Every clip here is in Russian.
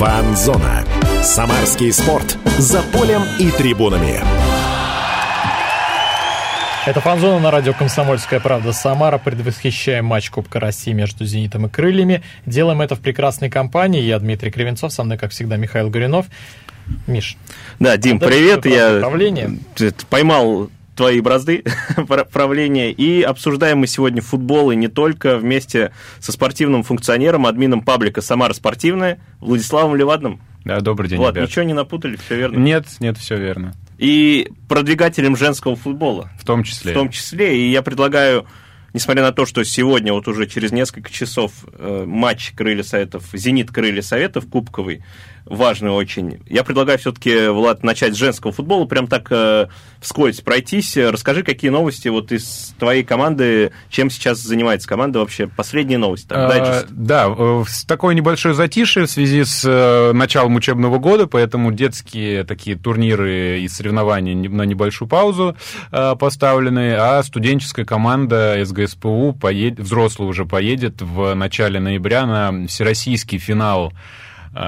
Фанзона. Самарский спорт. За полем и трибунами. Это фанзона на радио «Комсомольская правда» Самара. Предвосхищаем матч Кубка России между «Зенитом» и «Крыльями». Делаем это в прекрасной компании. Я Дмитрий Кривенцов, со мной, как всегда, Михаил Гуринов. Миш. Да, Дим, привет. Я поймал твои бразды правления. И обсуждаем мы сегодня футбол, и не только, вместе со спортивным функционером, админом паблика «Самара спортивная» Владиславом Левадным. Да, добрый день, Влад, ребят. ничего не напутали, все верно? Нет, нет, все верно. И продвигателем женского футбола. В том числе. В том числе. И я предлагаю несмотря на то, что сегодня вот уже через несколько часов э, матч Крылья Советов, Зенит Крылья Советов, кубковый, важный очень. Я предлагаю все-таки, Влад, начать с женского футбола, прям так э, вскользь пройтись. Расскажи, какие новости вот из твоей команды, чем сейчас занимается команда вообще? Последние новости. Так, а, да, э, такое небольшое затишье в связи с э, началом учебного года, поэтому детские такие турниры и соревнования на небольшую паузу э, поставлены, а студенческая команда СГСПУ поедет, взрослый уже поедет в начале ноября на всероссийский финал Э,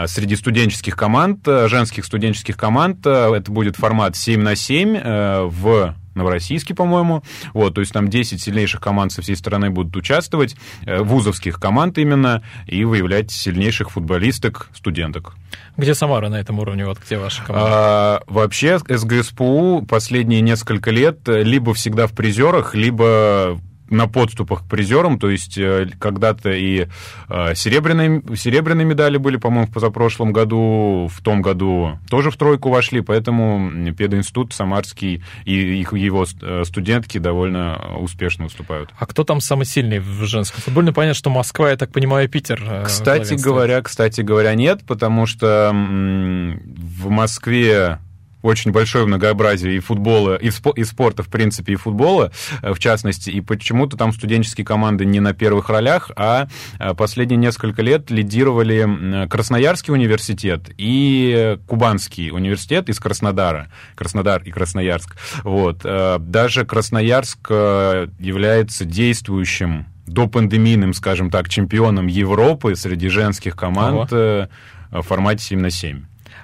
среди студенческих команд, э, женских студенческих команд. Э, это будет формат 7 на 7 в Новороссийске, по-моему. Вот, то есть там 10 сильнейших команд со всей страны будут участвовать, вузовских команд именно, и выявлять сильнейших футболисток, студенток. Где Самара на этом уровне? Вот где ваша команда? А, вообще, СГСПУ последние несколько лет либо всегда в призерах, либо на подступах к призерам, то есть э, когда-то и э, серебряные, серебряные медали были, по-моему, в позапрошлом году, в том году тоже в тройку вошли, поэтому пединститут Самарский и его э, студентки довольно успешно выступают. А кто там самый сильный в женском футболе? Ну, понятно, что Москва, я так понимаю, Питер. Кстати говоря, кстати говоря, нет, потому что в Москве очень большое многообразие и футбола, и, спо, и спорта, в принципе, и футбола, э, в частности, и почему-то там студенческие команды не на первых ролях, а э, последние несколько лет лидировали Красноярский университет и Кубанский университет из Краснодара, Краснодар и Красноярск. Вот. Э, даже Красноярск является действующим допандемийным, скажем так, чемпионом Европы среди женских команд Ого. в формате 7 на 7.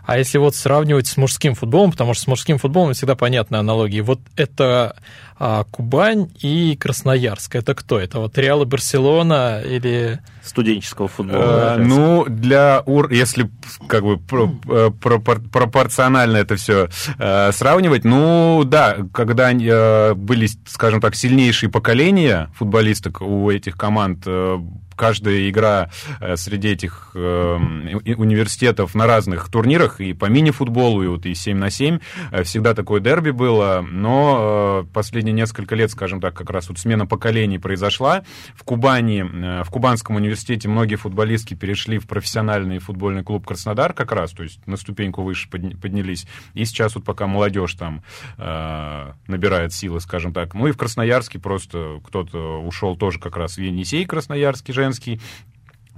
А если вот сравнивать с мужским футболом, потому что с мужским футболом всегда понятны аналогии, вот это а, Кубань и Красноярск. Это кто? Это вот Реал и Барселона или... Студенческого футбола. Э, ну, для УР, если как бы про, про, пропорционально это все э, сравнивать, ну, да, когда э, были, скажем так, сильнейшие поколения футболисток у этих команд, э, каждая игра э, среди этих э, университетов на разных турнирах, и по мини-футболу, и вот и 7 на 7, э, всегда такое дерби было, но последние несколько лет, скажем так, как раз вот смена поколений произошла. В Кубани, в Кубанском университете многие футболистки перешли в профессиональный футбольный клуб «Краснодар» как раз, то есть на ступеньку выше поднялись. И сейчас вот пока молодежь там набирает силы, скажем так. Ну и в Красноярске просто кто-то ушел тоже как раз в Енисей Красноярский, женский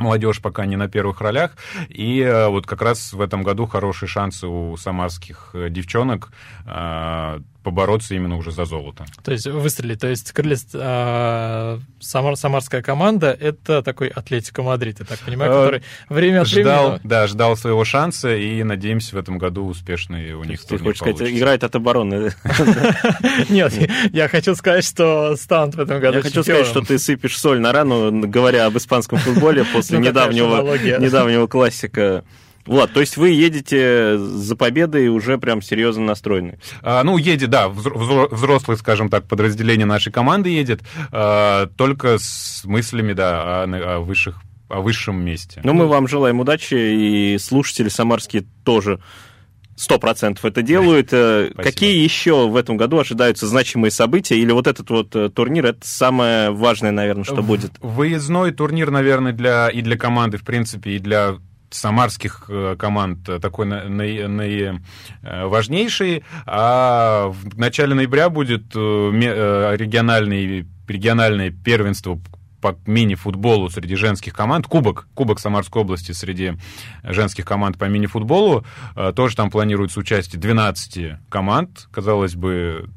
молодежь пока не на первых ролях. И э, вот как раз в этом году хорошие шансы у самарских э, девчонок э, побороться именно уже за золото. То есть выстрелить. То есть крылья, э, самар, самарская команда — это такой Атлетико Мадрид, я так понимаю, который время от ждал, времени... Да, ждал своего шанса, и, надеемся, в этом году успешный у них Ты хочешь получится. сказать, играет от обороны? Нет, я хочу сказать, что станут в этом году Я хочу сказать, что ты сыпешь соль на рану, говоря об испанском футболе после ну, недавнего классика Влад, то есть вы едете за победой уже прям серьезно настроены? А, ну, едет, да, взрослый, скажем так, подразделение нашей команды едет, а, только с мыслями, да, о, о высших о высшем месте. Ну, мы вам желаем удачи, и слушатели самарские тоже сто процентов это делают. Спасибо. Какие еще в этом году ожидаются значимые события? Или вот этот вот э, турнир, это самое важное, наверное, что будет? Выездной турнир, наверное, для, и для команды, в принципе, и для самарских э, команд такой наиважнейший, э, а в начале ноября будет э, региональный, региональное первенство по мини-футболу среди женских команд, кубок, кубок Самарской области среди женских команд по мини-футболу, тоже там планируется участие 12 команд, казалось бы,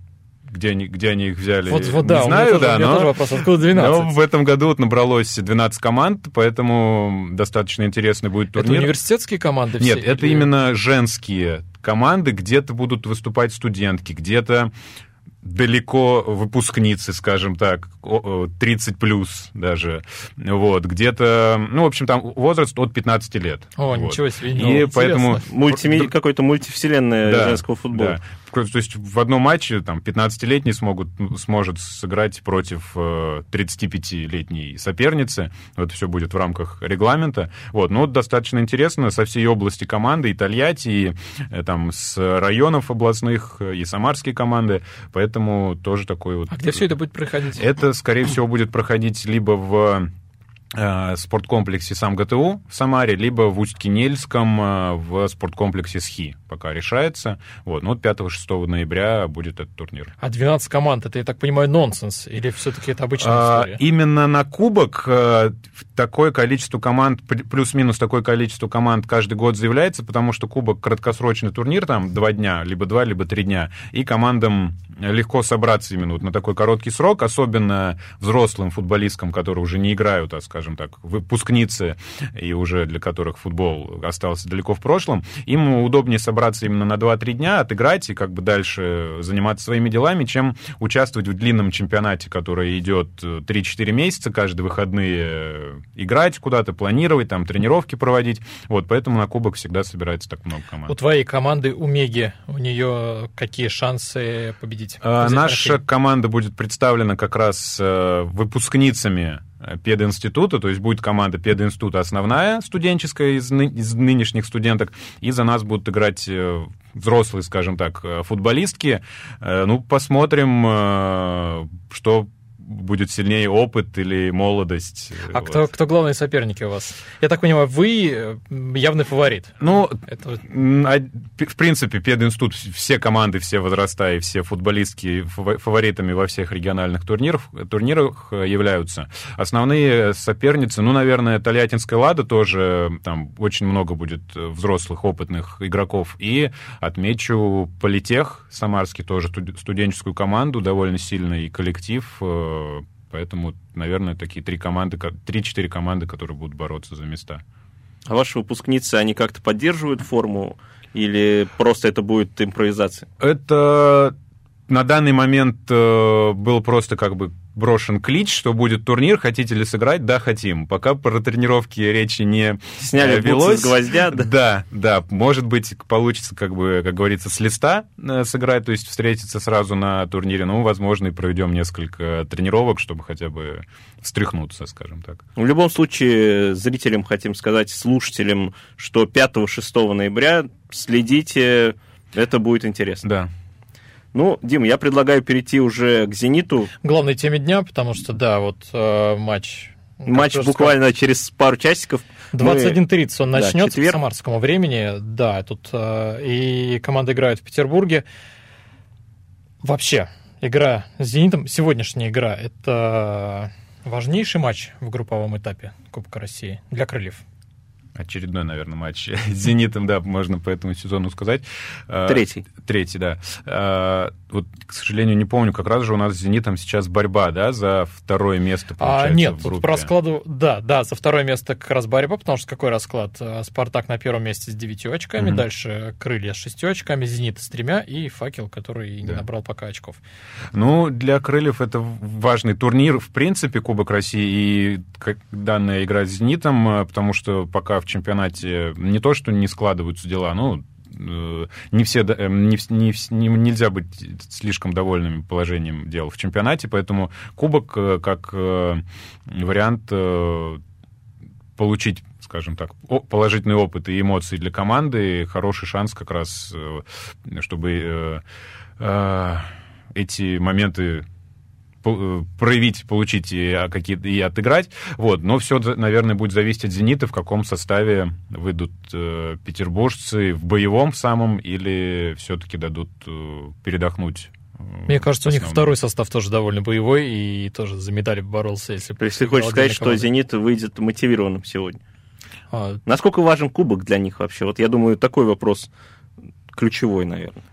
где они, где они их взяли, вот, вот, да, не знаю, тоже, да, но, тоже вопрос, откуда 12? но в этом году вот набралось 12 команд, поэтому достаточно интересный будет турнир. Это университетские команды все? Нет, это или... именно женские команды, где-то будут выступать студентки, где-то далеко выпускницы, скажем так, 30 плюс даже, вот, где-то, ну, в общем, там возраст от 15 лет. О, вот. ничего себе. И ну, поэтому... Мульти... Какой-то мультивселенная да, женского футбола. Да. То есть в одном матче там 15-летний смогут, сможет сыграть против 35-летней соперницы. Вот все будет в рамках регламента. Вот. Но достаточно интересно со всей области команды, и Тольятти, и э, там с районов областных, и самарские команды. Поэтому тоже такой вот... А где все это будет проходить? Это, скорее всего, будет проходить либо в Э, спорткомплексе сам ГТУ в Самаре, либо в Усть-Кинельском э, в спорткомплексе СХИ, пока решается. Вот. Ну, вот 5-6 ноября будет этот турнир. А 12 команд, это, я так понимаю, нонсенс? Или все-таки это обычная а, история? Именно на кубок э, такое количество команд, плюс-минус такое количество команд каждый год заявляется, потому что кубок краткосрочный турнир, там два дня, либо два, либо три дня, и командам легко собраться именно вот на такой короткий срок, особенно взрослым футболисткам, которые уже не играют, а, скажем, так, выпускницы, и уже для которых футбол остался далеко в прошлом, им удобнее собраться именно на 2-3 дня, отыграть и как бы дальше заниматься своими делами, чем участвовать в длинном чемпионате, который идет 3-4 месяца, каждые выходные э, играть куда-то, планировать, там тренировки проводить. Вот, поэтому на кубок всегда собирается так много команд. У твоей команды, у Меги, у нее какие шансы победить? А, наша команда будет представлена как раз э, выпускницами пединститута, то есть будет команда пединститута основная, студенческая из, ны, из нынешних студенток, и за нас будут играть э, взрослые, скажем так, э, футболистки. Э, ну, посмотрим, что будет сильнее опыт или молодость. А вот. кто, кто главные соперники у вас? Я так понимаю, вы э, явный фаворит. Ну, Это... в принципе, пединститут, все команды, все возраста и все футболистки фаворитами во всех региональных турнирах, турнирах э, являются. Основные соперницы, ну, наверное, Тольяттинская «Лада» тоже, там очень много будет взрослых, опытных игроков. И отмечу Политех, самарский тоже студенческую команду, довольно сильный коллектив, э, Поэтому, наверное, такие три команды, три-четыре команды, которые будут бороться за места. А ваши выпускницы, они как-то поддерживают форму или просто это будет импровизация? Это на данный момент э, был просто как бы брошен клич, что будет турнир, хотите ли сыграть? Да, хотим. Пока про тренировки речи не Сняли э, велось. с гвоздя, да? Да, да. Может быть, получится, как бы, как говорится, с листа э, сыграть, то есть встретиться сразу на турнире. Ну, возможно, и проведем несколько тренировок, чтобы хотя бы встряхнуться, скажем так. В любом случае, зрителям хотим сказать, слушателям, что 5-6 ноября следите, это будет интересно. Да. Ну, Дим, я предлагаю перейти уже к «Зениту». Главной теме дня, потому что, да, вот э, матч... Матч буквально сказал, через пару часиков. 21.30 он начнется да, по самарскому времени. Да, тут э, и команда играет в Петербурге. Вообще, игра с «Зенитом», сегодняшняя игра, это важнейший матч в групповом этапе Кубка России для «Крыльев» очередной, наверное, матч с «Зенитом», да, можно по этому сезону сказать. А, третий. Третий, да. А, вот, к сожалению, не помню, как раз же у нас с «Зенитом» сейчас борьба, да, за второе место, получается, а, Нет, в группе. по раскладу, да, да, за второе место как раз борьба, потому что какой расклад? А, «Спартак» на первом месте с девятью очками, угу. дальше «Крылья» с шестью очками, «Зенит» с тремя и «Факел», который да. не набрал пока очков. Ну, для «Крыльев» это важный турнир, в принципе, Кубок России, и данная игра с «Зенитом», потому что пока в чемпионате не то, что не складываются дела, ну, не все, э, не, не, не, нельзя быть слишком довольным положением дел в чемпионате, поэтому кубок э, как вариант получить скажем так, положительный опыт и эмоции для команды, хороший шанс как раз, чтобы эти моменты проявить, получить и, а, какие и отыграть. Вот. Но все, наверное, будет зависеть от «Зенита», в каком составе выйдут э, петербуржцы, в боевом самом, или все-таки дадут э, передохнуть э, мне кажется, у них второй состав тоже довольно боевой и тоже за медали боролся. Если, если хочешь сказать, что «Зенит» выйдет мотивированным сегодня. А... Насколько важен кубок для них вообще? Вот я думаю, такой вопрос ключевой, наверное.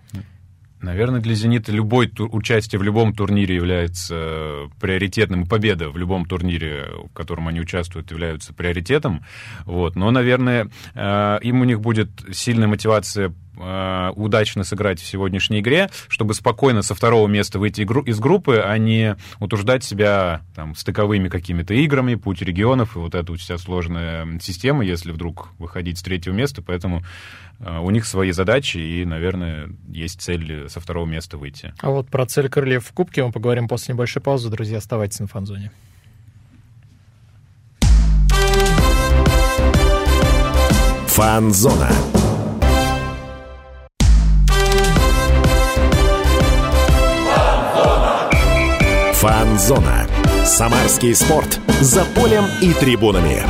Наверное, для «Зенита» любое тур, участие в любом турнире является приоритетным, победа в любом турнире, в котором они участвуют, являются приоритетом. Вот. Но, наверное, э, им у них будет сильная мотивация э, удачно сыграть в сегодняшней игре, чтобы спокойно со второго места выйти из группы, а не утруждать себя там, стыковыми какими-то играми, путь регионов и вот эта вся сложная система, если вдруг выходить с третьего места. Поэтому э, у них свои задачи, и, наверное, есть цель со второго места выйти. А вот про цель крыльев в Кубке мы поговорим после небольшой паузы. Друзья, оставайтесь на фанзоне. Фанзона. Фанзона. Самарский спорт. За полем и трибунами.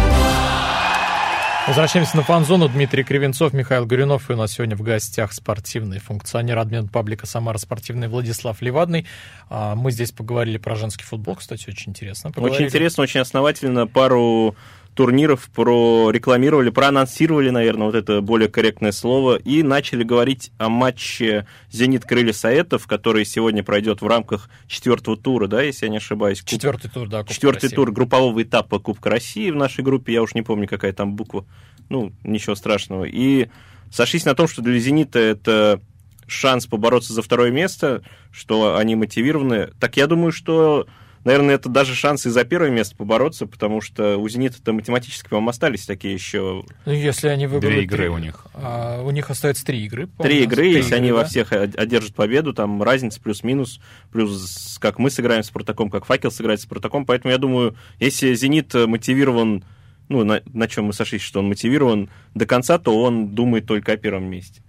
Возвращаемся на фан-зону. Дмитрий Кривенцов, Михаил Горюнов. И у нас сегодня в гостях спортивный функционер админ паблика «Самара спортивный» Владислав Левадный. А, мы здесь поговорили про женский футбол, кстати, очень интересно. Поговорили. Очень интересно, очень основательно. Пару турниров прорекламировали, проанонсировали, наверное, вот это более корректное слово, и начали говорить о матче «Зенит Крылья Саэтов», который сегодня пройдет в рамках четвертого тура, да, если я не ошибаюсь. Куб... Четвертый тур, да, Кубка Четвертый России. тур группового этапа Кубка России в нашей группе, я уж не помню, какая там буква, ну, ничего страшного. И сошлись на том, что для «Зенита» это шанс побороться за второе место, что они мотивированы. Так я думаю, что наверное, это даже шанс и за первое место побороться, потому что у «Зенита»-то математически, по-моему, остались такие еще... Ну, если они выберут... Две игры три... у них. А, у них остается три игры. Три игры, если игры, они да? во всех одержат победу, там разница плюс-минус, плюс как мы сыграем с «Спартаком», как «Факел» сыграет с «Спартаком», поэтому я думаю, если «Зенит» мотивирован ну, на, на чем мы сошлись, что он мотивирован до конца, то он думает только о первом месте.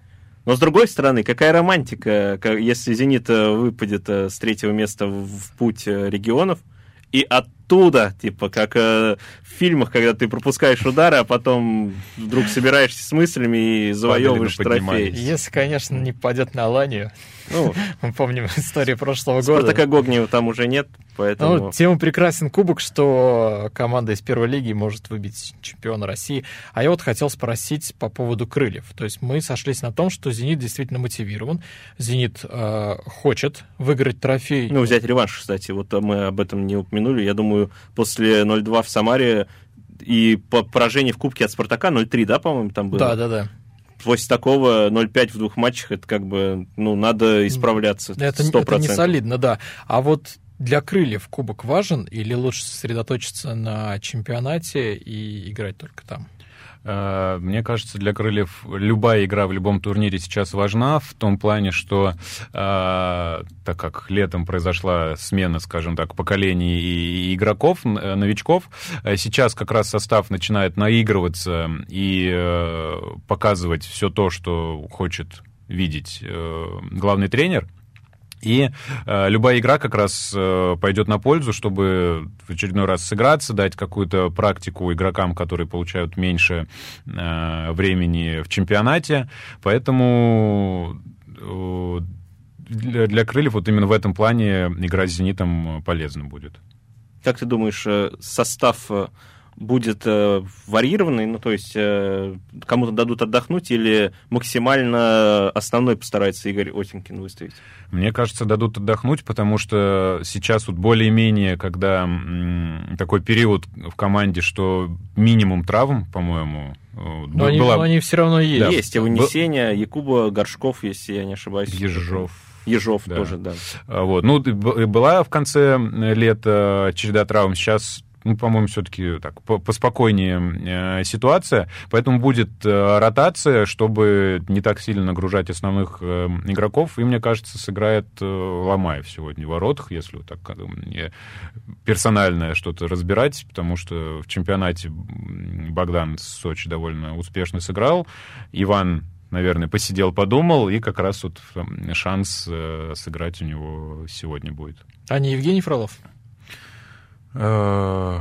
Но с другой стороны, какая романтика, если «Зенит» выпадет э, с третьего места в путь э, регионов, и оттуда, типа, как э, в фильмах, когда ты пропускаешь удары, а потом вдруг собираешься с мыслями и завоевываешь трофей. Если, конечно, не падет на Аланию. Ну, мы помним историю прошлого года. Спартака Гогнева там уже нет, поэтому... Ну, тем прекрасен кубок, что команда из первой лиги может выбить чемпиона России. А я вот хотел спросить по поводу крыльев. То есть мы сошлись на том, что «Зенит» действительно мотивирован. «Зенит» э, хочет выиграть трофей. Ну, взять реванш, кстати. Вот мы об этом не упомянули. Я думаю, после 0-2 в Самаре и по поражению в Кубке от Спартака 0-3, да, по-моему, там было? Да, да, да после такого 0-5 в двух матчах, это как бы, ну, надо исправляться. Это, 100%. это не солидно, да. А вот для крыльев кубок важен или лучше сосредоточиться на чемпионате и играть только там? Э, мне кажется, для крыльев любая игра в любом турнире сейчас важна в том плане, что э, так как летом произошла смена, скажем так, поколений и игроков, э, новичков, сейчас как раз состав начинает наигрываться и показывать все то, что хочет видеть главный тренер – и э, любая игра как раз э, пойдет на пользу, чтобы в очередной раз сыграться, дать какую-то практику игрокам, которые получают меньше э, времени в чемпионате. Поэтому э, для, для крыльев вот именно в этом плане игра с «Зенитом» полезна будет. Как ты думаешь, э, состав э, будет э, варьированный, ну, то есть э, кому-то дадут отдохнуть или максимально основной постарается Игорь Осенькин выставить? Мне кажется, дадут отдохнуть, потому что сейчас вот более-менее, когда м, такой период в команде, что минимум травм, по-моему, э, но, они, но они все равно есть. Да. Есть, и вынесения, Якуба, Горшков, если я не ошибаюсь. Ежов. Ежов да. тоже, да. А, вот. Ну, была в конце лета череда травм, сейчас ну, по-моему, все-таки так поспокойнее э, ситуация, поэтому будет э, ротация, чтобы не так сильно нагружать основных э, игроков, и, мне кажется, сыграет Ломаев сегодня в воротах, если вот так персональное что-то разбирать, потому что в чемпионате Богдан с Сочи довольно успешно сыграл, Иван наверное, посидел, подумал, и как раз вот шанс сыграть у него сегодня будет. А не Евгений Фролов? Э,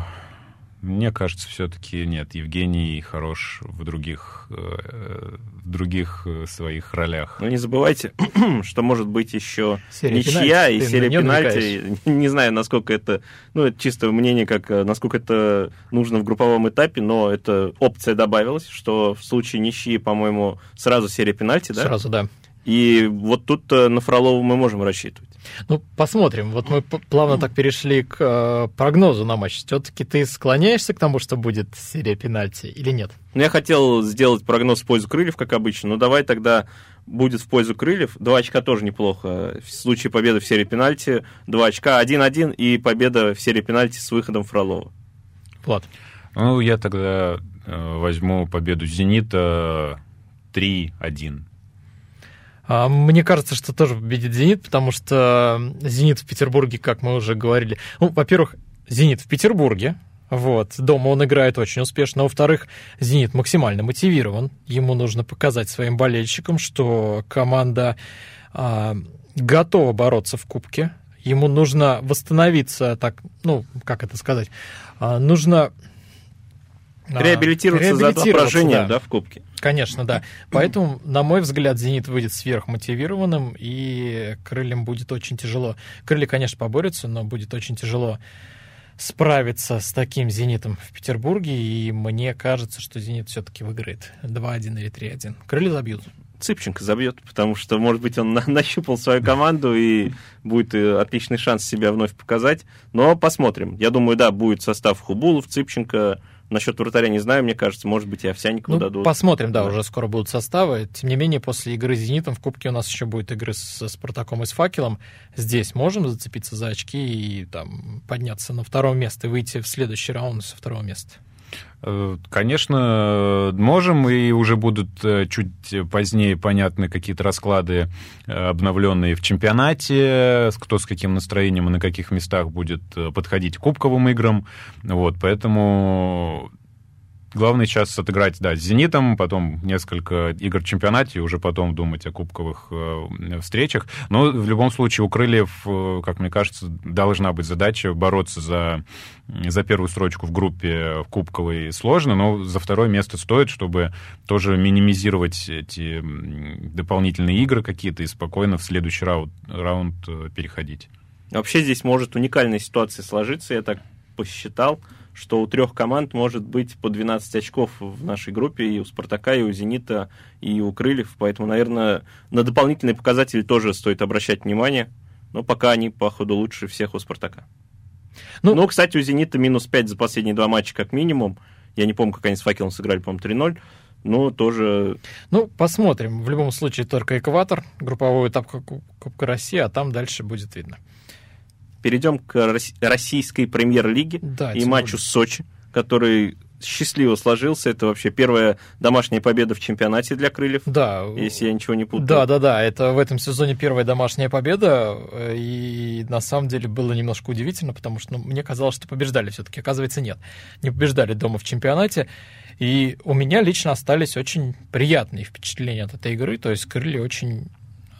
мне кажется, все-таки нет. Евгений хорош в других, э, в других э, своих ролях. Но не забывайте, что может быть еще серия ничья пенальти. и Ты серия пенальти. Не знаю, насколько это, ну, это чисто мнение, как насколько это нужно в групповом этапе, но эта опция добавилась, что в случае ничьи, по-моему, сразу серия пенальти, да? Сразу, да. И вот тут э, на Фролова мы можем рассчитывать. Ну, посмотрим. Вот мы плавно так перешли к э, прогнозу на матч. Все-таки ты склоняешься к тому, что будет серия пенальти или нет? Ну, я хотел сделать прогноз в пользу крыльев, как обычно, но давай тогда будет в пользу крыльев. Два очка тоже неплохо. В случае победы в серии пенальти два очка, 1-1 и победа в серии пенальти с выходом Фролова. Влад. Ну, я тогда э, возьму победу «Зенита» 3-1. А, мне кажется, что тоже победит «Зенит», потому что «Зенит» в Петербурге, как мы уже говорили... Ну, во-первых, «Зенит» в Петербурге, вот. Дома он играет очень успешно. Во-вторых, «Зенит» максимально мотивирован. Ему нужно показать своим болельщикам, что команда а, готова бороться в Кубке. Ему нужно восстановиться, так, ну, как это сказать, а, нужно... Реабилитироваться, реабилитироваться за поражение да. Да, в Кубке. Конечно, да. Поэтому, на мой взгляд, «Зенит» выйдет сверхмотивированным, и крыльям будет очень тяжело. Крылья, конечно, поборются, но будет очень тяжело справиться с таким «Зенитом» в Петербурге, и мне кажется, что «Зенит» все-таки выиграет 2-1 или 3-1. Крылья забьют. Цыпченко забьет, потому что, может быть, он на нащупал свою команду и будет э, отличный шанс себя вновь показать. Но посмотрим. Я думаю, да, будет состав Хубулов, Цыпченко, Насчет вратаря не знаю, мне кажется, может быть, и Овсяникову ну, дадут. Посмотрим, да, да, уже скоро будут составы. Тем не менее, после игры с «Зенитом» в Кубке у нас еще будет игры с «Спартаком» и с «Факелом». Здесь можем зацепиться за очки и там подняться на второе место и выйти в следующий раунд со второго места. Э, конечно, можем, и уже будут э, чуть позднее понятны какие-то расклады, э, обновленные в чемпионате, кто с каким настроением и на каких местах будет подходить к кубковым играм. Вот, поэтому Главное сейчас отыграть, да, с «Зенитом», потом несколько игр в чемпионате, и уже потом думать о кубковых э, встречах. Но в любом случае у «Крыльев», э, как мне кажется, должна быть задача бороться за, за первую строчку в группе в кубковой сложно, но за второе место стоит, чтобы тоже минимизировать эти дополнительные игры какие-то и спокойно в следующий раунд, раунд э, переходить. Вообще здесь может уникальная ситуация сложиться, я так посчитал – что у трех команд может быть по 12 очков в нашей группе, и у «Спартака», и у «Зенита», и у «Крыльев», поэтому, наверное, на дополнительные показатели тоже стоит обращать внимание, но пока они, походу, лучше всех у «Спартака». Ну, ну, кстати, у «Зенита» минус 5 за последние два матча как минимум, я не помню, как они с «Факелом» сыграли, по-моему, 3-0, но тоже... Ну, посмотрим. В любом случае, только экватор, групповой этап Кубка России, а там дальше будет видно перейдем к российской премьер-лиге да, и матчу с Сочи, который счастливо сложился. Это вообще первая домашняя победа в чемпионате для крыльев. Да. Если я ничего не путаю. Да, да, да. Это в этом сезоне первая домашняя победа. И на самом деле было немножко удивительно, потому что ну, мне казалось, что побеждали все-таки. Оказывается, нет. Не побеждали дома в чемпионате. И у меня лично остались очень приятные впечатления от этой игры. То есть крылья очень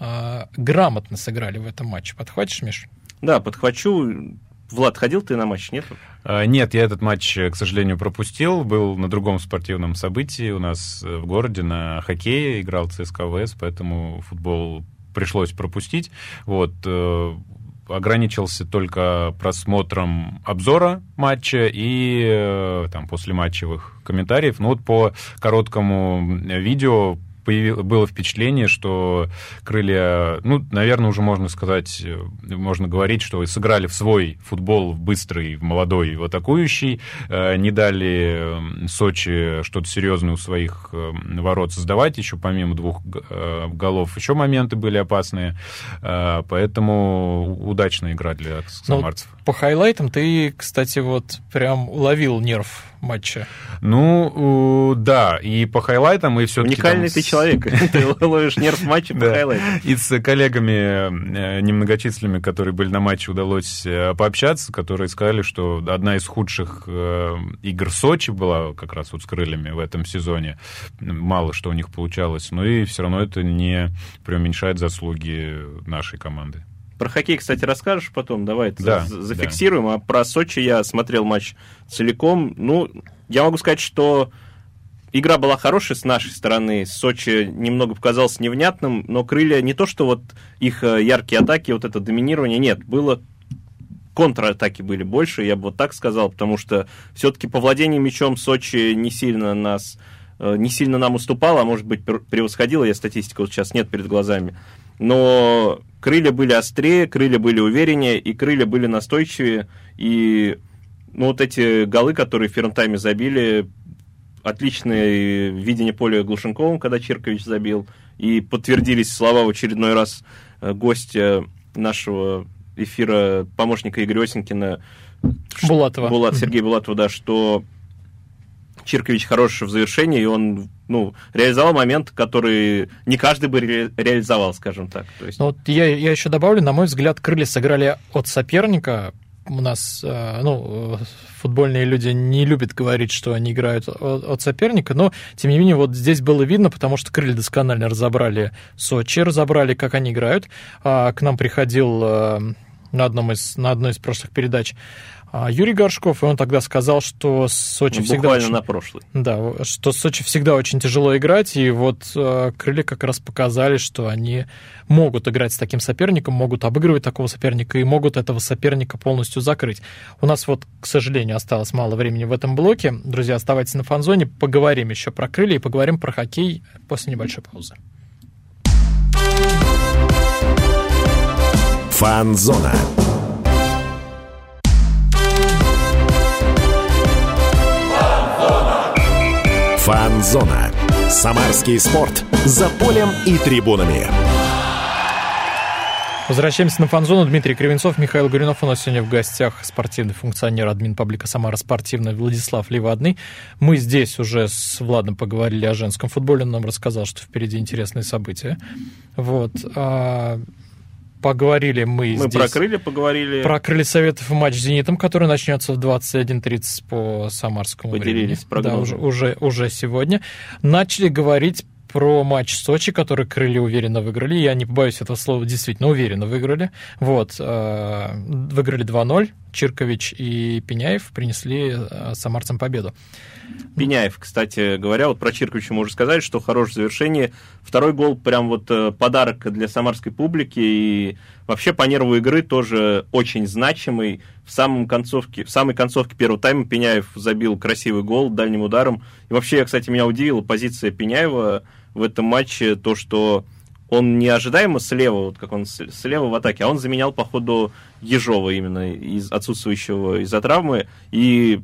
э, грамотно сыграли в этом матче. Подхватишь, Миш? Да, подхвачу. Влад, ходил ты на матч, нет? А, нет, я этот матч, к сожалению, пропустил. Был на другом спортивном событии у нас в городе на хоккее, играл ЦСКА ВС, поэтому футбол пришлось пропустить. Вот, э, ограничился только просмотром обзора матча и э, там после матчевых комментариев. Ну вот по короткому видео появилось, было впечатление, что крылья, ну, наверное, уже можно сказать, э, можно говорить, что сыграли в свой футбол быстрый, молодой, в атакующий, э, не дали Сочи что-то серьезное у своих э, ворот создавать, еще помимо двух голов еще моменты были опасные, поэтому удачная игра для ну, самарцев. Ну, по хайлайтам ты, кстати, вот прям уловил нерв матча. Ну, да, и по хайлайтам, и все-таки... Уникальный там... ты человек, ты ловишь нерв матча по хайлайтам. И с коллегами э, немногочисленными, которые были на матче, удалось э, пообщаться, которые сказали, что одна из худших э, игр Сочи была как раз вот с крыльями в этом сезоне. Мало что у них получалось, но и все равно это не преуменьшает заслуги нашей команды. Про хоккей, кстати, расскажешь потом, давай да, зафиксируем. Да. А про Сочи я смотрел матч целиком. Ну, я могу сказать, что игра была хорошая с нашей стороны. Сочи немного показалось невнятным, но крылья не то, что вот их э, яркие атаки, вот это доминирование, нет, было контратаки были больше, я бы вот так сказал, потому что все-таки по владению мячом Сочи не сильно нас э, не сильно нам уступала, а может быть превосходила, я статистику вот сейчас нет перед глазами. Но крылья были острее, крылья были увереннее, и крылья были настойчивее. И ну, вот эти голы, которые в первом тайме забили, отличное видение поля Глушенковым, когда Черкович забил, и подтвердились слова в очередной раз э, гостя нашего эфира, помощника Игоря Осенькина, Булатова. Булат, Сергей Булатова, да, что Чиркович хороший в завершении, и он ну, реализовал момент, который не каждый бы ре- реализовал, скажем так. То есть... Ну, вот я, я еще добавлю, на мой взгляд, крылья сыграли от соперника. У нас, э, ну, футбольные люди не любят говорить, что они играют от соперника, но, тем не менее, вот здесь было видно, потому что крылья досконально разобрали Сочи, разобрали, как они играют. А к нам приходил э, на, одном из, на одной из прошлых передач Юрий Горшков, и он тогда сказал, что Сочи ну, всегда... Буквально очень, на прошлый. Да, что Сочи всегда очень тяжело играть, и вот э, крылья как раз показали, что они могут играть с таким соперником, могут обыгрывать такого соперника и могут этого соперника полностью закрыть. У нас вот, к сожалению, осталось мало времени в этом блоке. Друзья, оставайтесь на фанзоне, поговорим еще про крылья и поговорим про хоккей после небольшой паузы. Фанзона. Фанзона. Самарский спорт. За полем и трибунами. Возвращаемся на фанзону. Дмитрий Кривенцов, Михаил Гуринов. У нас сегодня в гостях спортивный функционер, админ паблика «Самара спортивная» Владислав Ливадный. Мы здесь уже с Владом поговорили о женском футболе. Он нам рассказал, что впереди интересные события. Вот. А, поговорили мы, мы здесь... про крылья поговорили. Про крылья Советов матч с «Зенитом», который начнется в 21.30 по самарскому Поделились времени. Да, уже, уже, уже сегодня. Начали говорить про матч Сочи, который крылья уверенно выиграли. Я не побоюсь этого слова, действительно уверенно выиграли. Вот, э, выиграли 2-0. Чиркович и Пеняев принесли э, самарцам победу. Пеняев, кстати говоря, вот про Чирковича мы уже сказали, что хорошее завершение. Второй гол прям вот э, подарок для самарской публики и вообще по нерву игры тоже очень значимый. В, самом концовке, в самой концовке первого тайма Пеняев забил красивый гол дальним ударом. И вообще, кстати, меня удивила позиция Пеняева в этом матче, то, что он не ожидаемо слева, вот как он слева в атаке, а он заменял, по ходу Ежова именно из отсутствующего из-за травмы. И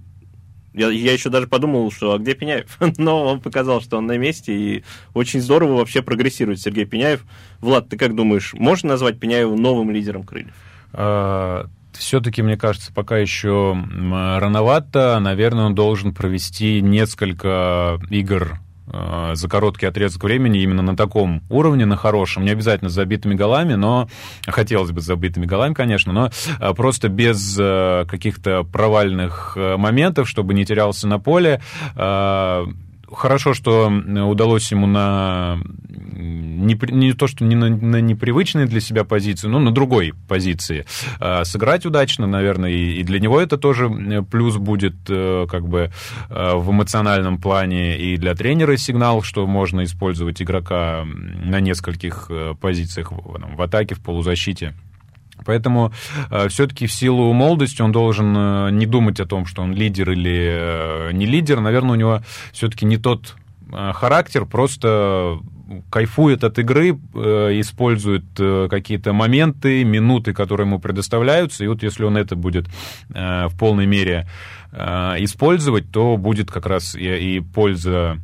я, я еще даже подумал, что а где Пеняев? Но он показал, что он на месте, и очень здорово вообще прогрессирует Сергей Пеняев. Влад, ты как думаешь, можно назвать Пеняева новым лидером крыльев? А, все-таки, мне кажется, пока еще рановато. Наверное, он должен провести несколько игр за короткий отрезок времени именно на таком уровне, на хорошем, не обязательно с забитыми голами, но хотелось бы с забитыми голами, конечно, но э, просто без э, каких-то провальных моментов, чтобы не терялся на поле хорошо, что удалось ему на не, не то, что не на, на непривычной для себя позиции, но на другой позиции э, сыграть удачно, наверное, и, и для него это тоже плюс будет э, как бы э, в эмоциональном плане, и для тренера сигнал, что можно использовать игрока на нескольких позициях в, в атаке, в полузащите. Поэтому э, все-таки в силу молодости он должен э, не думать о том, что он лидер или э, не лидер. Наверное, у него все-таки не тот э, характер, просто кайфует от игры, э, использует э, какие-то моменты, минуты, которые ему предоставляются. И вот если он это будет э, в полной мере использовать, то будет как раз и, и польза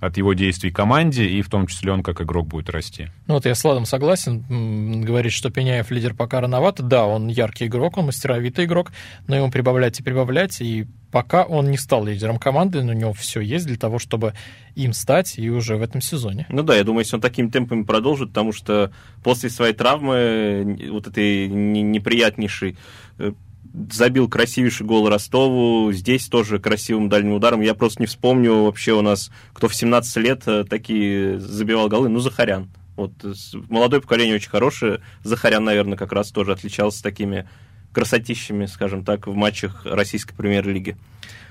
от его действий команде, и в том числе он как игрок будет расти. Ну вот я с Ладом согласен. Говорит, что Пеняев лидер пока рановато. Да, он яркий игрок, он мастеровитый игрок, но ему прибавлять и прибавлять, и пока он не стал лидером команды, но у него все есть для того, чтобы им стать и уже в этом сезоне. Ну да, я думаю, если он такими темпами продолжит, потому что после своей травмы, вот этой неприятнейшей, э, забил красивейший гол Ростову, здесь тоже красивым дальним ударом. Я просто не вспомню вообще у нас, кто в 17 лет э, такие забивал голы. Ну, Захарян. Вот молодое поколение очень хорошее. Захарян, наверное, как раз тоже отличался такими красотищами, скажем так, в матчах российской премьер-лиги.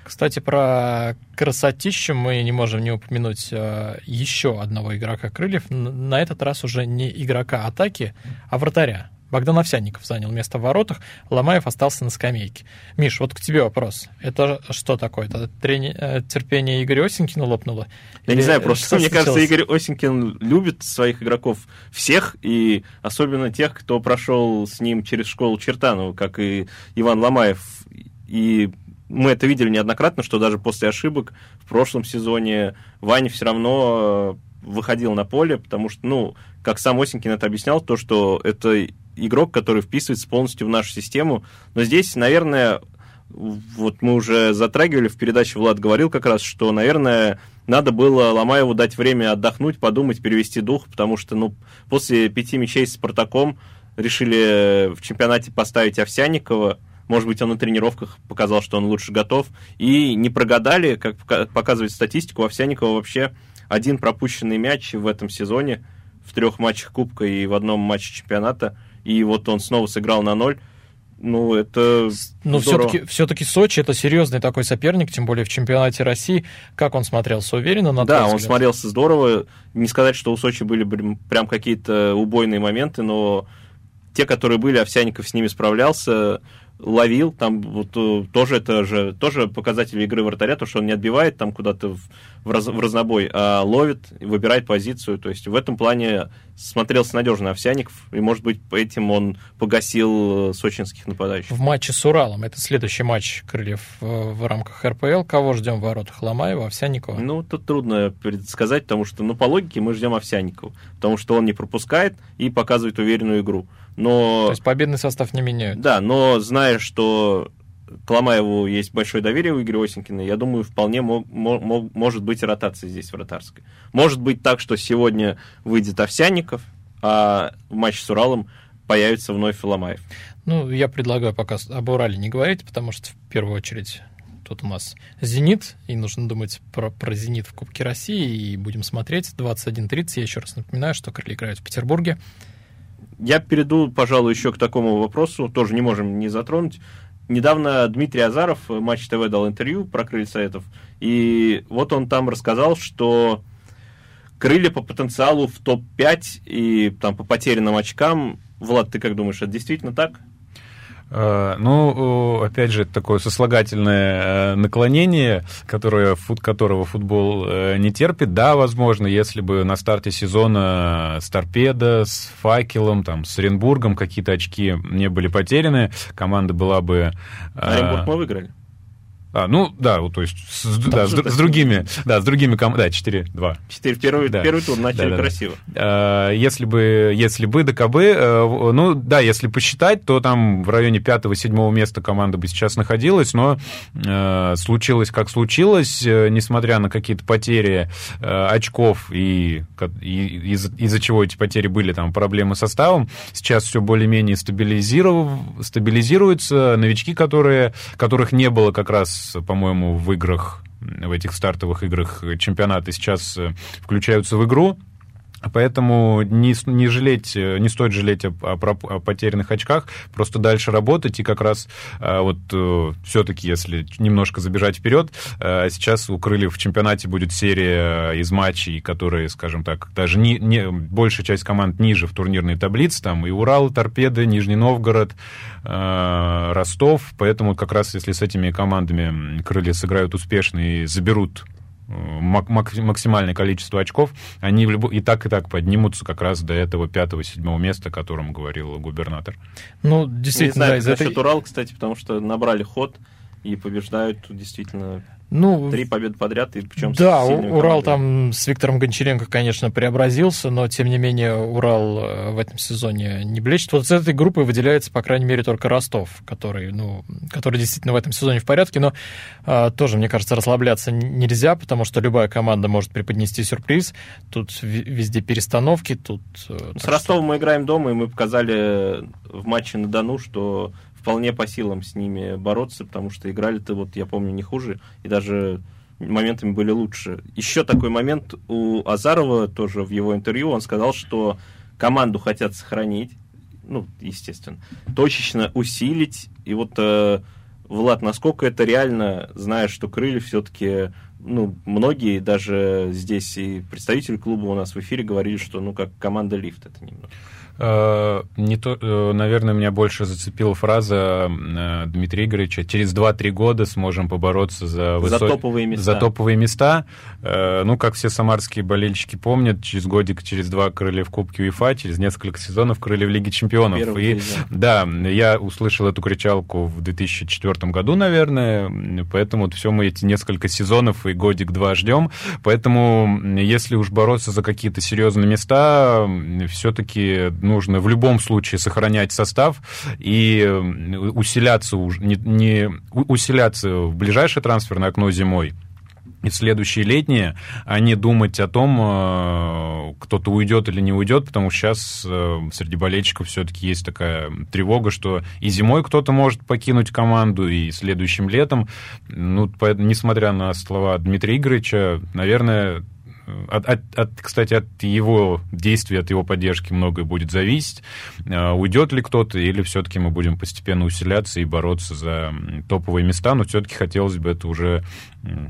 Кстати, про красотищу мы не можем не упомянуть э, еще одного игрока крыльев. На этот раз уже не игрока атаки, а вратаря. Богдан Овсянников занял место в воротах, Ломаев остался на скамейке. Миш, вот к тебе вопрос. Это что такое? Это трени... Э, терпение Игоря Осенькина лопнуло? Я Или не знаю, просто мне случилось? кажется, Игорь Осенькин любит своих игроков всех, и особенно тех, кто прошел с ним через школу Чертанова, как и Иван Ломаев. И мы это видели неоднократно, что даже после ошибок в прошлом сезоне Ваня все равно э, выходил на поле, потому что, ну, как сам Осенькин это объяснял, то, что это игрок, который вписывается полностью в нашу систему. Но здесь, наверное, вот мы уже затрагивали в передаче, Влад говорил как раз, что, наверное, надо было Ломаеву дать время отдохнуть, подумать, перевести дух, потому что, ну, после пяти мячей с Спартаком решили в чемпионате поставить Овсянникова, может быть, он на тренировках показал, что он лучше готов. И не прогадали, как показывает статистику, Овсянникова вообще один пропущенный мяч в этом сезоне в трех матчах Кубка и в одном матче чемпионата и вот он снова сыграл на ноль. Ну, это Но все-таки, все-таки Сочи это серьезный такой соперник, тем более в чемпионате России. Как он смотрелся? Уверенно на Да, он смотрелся здорово. Не сказать, что у Сочи были прям какие-то убойные моменты, но те, которые были, Овсяников с ними справлялся ловил, там вот э, тоже это же тоже показатель игры вратаря, то, что он не отбивает там куда-то в, в, раз, в разнобой, а ловит, выбирает позицию. То есть в этом плане смотрелся надежно Овсяников, и, может быть, этим он погасил э, сочинских нападающих. В матче с Уралом, это следующий матч Крыльев в, э, в рамках РПЛ, кого ждем в воротах? Ломаева, Овсяникова? Ну, тут трудно предсказать, потому что, ну, по логике мы ждем Овсяникова, потому что он не пропускает и показывает уверенную игру. Но... То есть победный состав не меняют. Да, но зная, что к Ломаеву есть большое доверие у Игоря Осенькина, я думаю, вполне мог, мог, может быть ротация здесь вратарской. Может быть так, что сегодня выйдет Овсянников, а в матче с Уралом появится вновь Ломаев. Ну, я предлагаю пока об Урале не говорить, потому что в первую очередь тут у нас «Зенит», и нужно думать про, про «Зенит» в Кубке России, и будем смотреть. 21.30, я еще раз напоминаю, что крылья играют в Петербурге. Я перейду, пожалуй, еще к такому вопросу, тоже не можем не затронуть. Недавно Дмитрий Азаров Матч ТВ дал интервью про крылья Советов, и вот он там рассказал, что крылья по потенциалу в топ-5 и там по потерянным очкам. Влад, ты как думаешь, это действительно так? Э, ну, опять же, такое сослагательное э, наклонение, которое, фут, которого футбол э, не терпит. Да, возможно, если бы на старте сезона с Торпедо, с Факелом, там, с Оренбургом какие-то очки не были потеряны, команда была бы... Оренбург мы выиграли. А, ну, да, то есть с, да, с, с другими, да, с другими командами, да, 4-2. 4 первый, да. первый тур начали да, да, красиво. А, если бы, если бы ДКБ, э, ну, да, если посчитать, то там в районе 5-7 места команда бы сейчас находилась, но э, случилось как случилось, э, несмотря на какие-то потери э, очков и, и из, из-за чего эти потери были, там, проблемы с составом, сейчас все более-менее стабилизиров, стабилизируется, новички, которые, которых не было как раз по-моему, в играх, в этих стартовых играх чемпионата сейчас э, включаются в игру. Поэтому не, не жалеть, э, не стоит жалеть о, о, о потерянных очках, просто дальше работать. И как раз э, вот все-таки, если немножко забежать вперед, сейчас у Крыльев в чемпионате будет серия из матчей, которые, скажем так, даже не, не большая часть команд ниже в турнирной таблице, там и Урал, Торпеды, Нижний Новгород, Ростов, поэтому как раз если с этими командами Крылья сыграют успешно и заберут максимальное количество очков, они и так, и так поднимутся как раз до этого пятого-седьмого места, о котором говорил губернатор. Ну, действительно, Не знаю, да, насчет этой... Урал, кстати, потому что набрали ход и побеждают действительно ну, Три победы подряд, и причем Да, Урал там с Виктором Гончаренко, конечно, преобразился, но, тем не менее, Урал э, в этом сезоне не блещет. Вот с этой группой выделяется, по крайней мере, только Ростов, который, ну, который действительно в этом сезоне в порядке, но а, тоже, мне кажется, расслабляться нельзя, потому что любая команда может преподнести сюрприз. Тут везде перестановки, тут... Э, с Ростовом что... мы играем дома, и мы показали в матче на Дону, что вполне по силам с ними бороться, потому что играли-то, вот я помню, не хуже, и даже моментами были лучше. Еще такой момент у Азарова, тоже в его интервью, он сказал, что команду хотят сохранить, ну, естественно, точечно усилить, и вот, э, Влад, насколько это реально, зная, что крылья все-таки, ну, многие, даже здесь и представители клуба у нас в эфире говорили, что, ну, как команда лифт это немного. Э, не то, э, наверное, меня больше зацепила фраза э, Дмитрия Игоревича. Через 2-3 года сможем побороться за, высок... за топовые места. За топовые места. Ну, как все самарские болельщики помнят, через годик, через два крылья в Кубке УЕФА, через несколько сезонов крылья в Лиге Чемпионов. Первый и, да, я услышал эту кричалку в 2004 году, наверное, поэтому вот все мы эти несколько сезонов и годик-два ждем. Поэтому, если уж бороться за какие-то серьезные места, все-таки нужно в любом случае сохранять состав и усиляться, не, не, усиляться в ближайшее трансферное окно зимой и следующие летние, а не думать о том, э, кто-то уйдет или не уйдет, потому что сейчас э, среди болельщиков все-таки есть такая тревога, что и зимой кто-то может покинуть команду, и следующим летом. Ну, несмотря на слова Дмитрия Игоревича, наверное, от, от, от, кстати, от его действий, от его поддержки многое будет зависеть. А, уйдет ли кто-то, или все-таки мы будем постепенно усиляться и бороться за топовые места, но все-таки хотелось бы это уже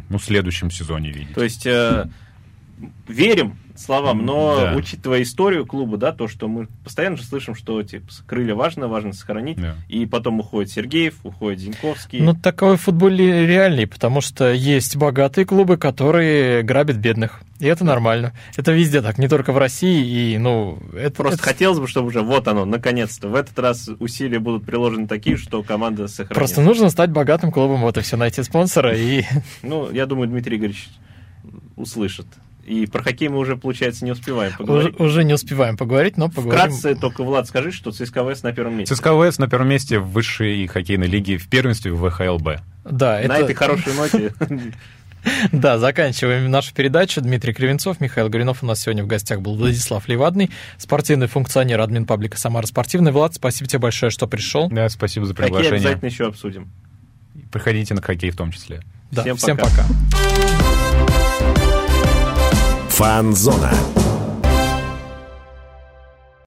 ну, в следующем сезоне видеть. То есть э, верим словам, но да. учитывая историю клуба, да, то, что мы постоянно же слышим, что типа крылья важно, важно сохранить, да. и потом уходит Сергеев, уходит Зиньковский. Ну, такой футбол реальный, потому что есть богатые клубы, которые грабят бедных. И это нормально. Это везде так, не только в России. И, ну, это, Просто это... хотелось бы, чтобы уже вот оно, наконец-то. В этот раз усилия будут приложены такие, что команда сохранится. Просто нужно стать богатым клубом, вот и все, найти спонсора и... Ну, я думаю, Дмитрий Игоревич услышит и про хоккей мы уже, получается, не успеваем поговорить. Уже, уже не успеваем поговорить, но поговорим. Вкратце только, Влад, скажи, что ЦСКА ВС на первом месте. ЦСКА ВС на первом месте в высшей хоккейной лиге в первенстве в ВХЛБ. Да, на этой хорошей ноте Да, заканчиваем нашу передачу. Дмитрий Кривенцов, Михаил Горинов. У нас сегодня в гостях был Владислав Левадный, спортивный функционер, админ паблика «Самара Спортивный». Влад, спасибо тебе большое, что пришел. Да, спасибо за приглашение. Хоккей обязательно еще обсудим. Приходите на хоккей в том числе. Да, всем, всем пока. пока. Фанзона.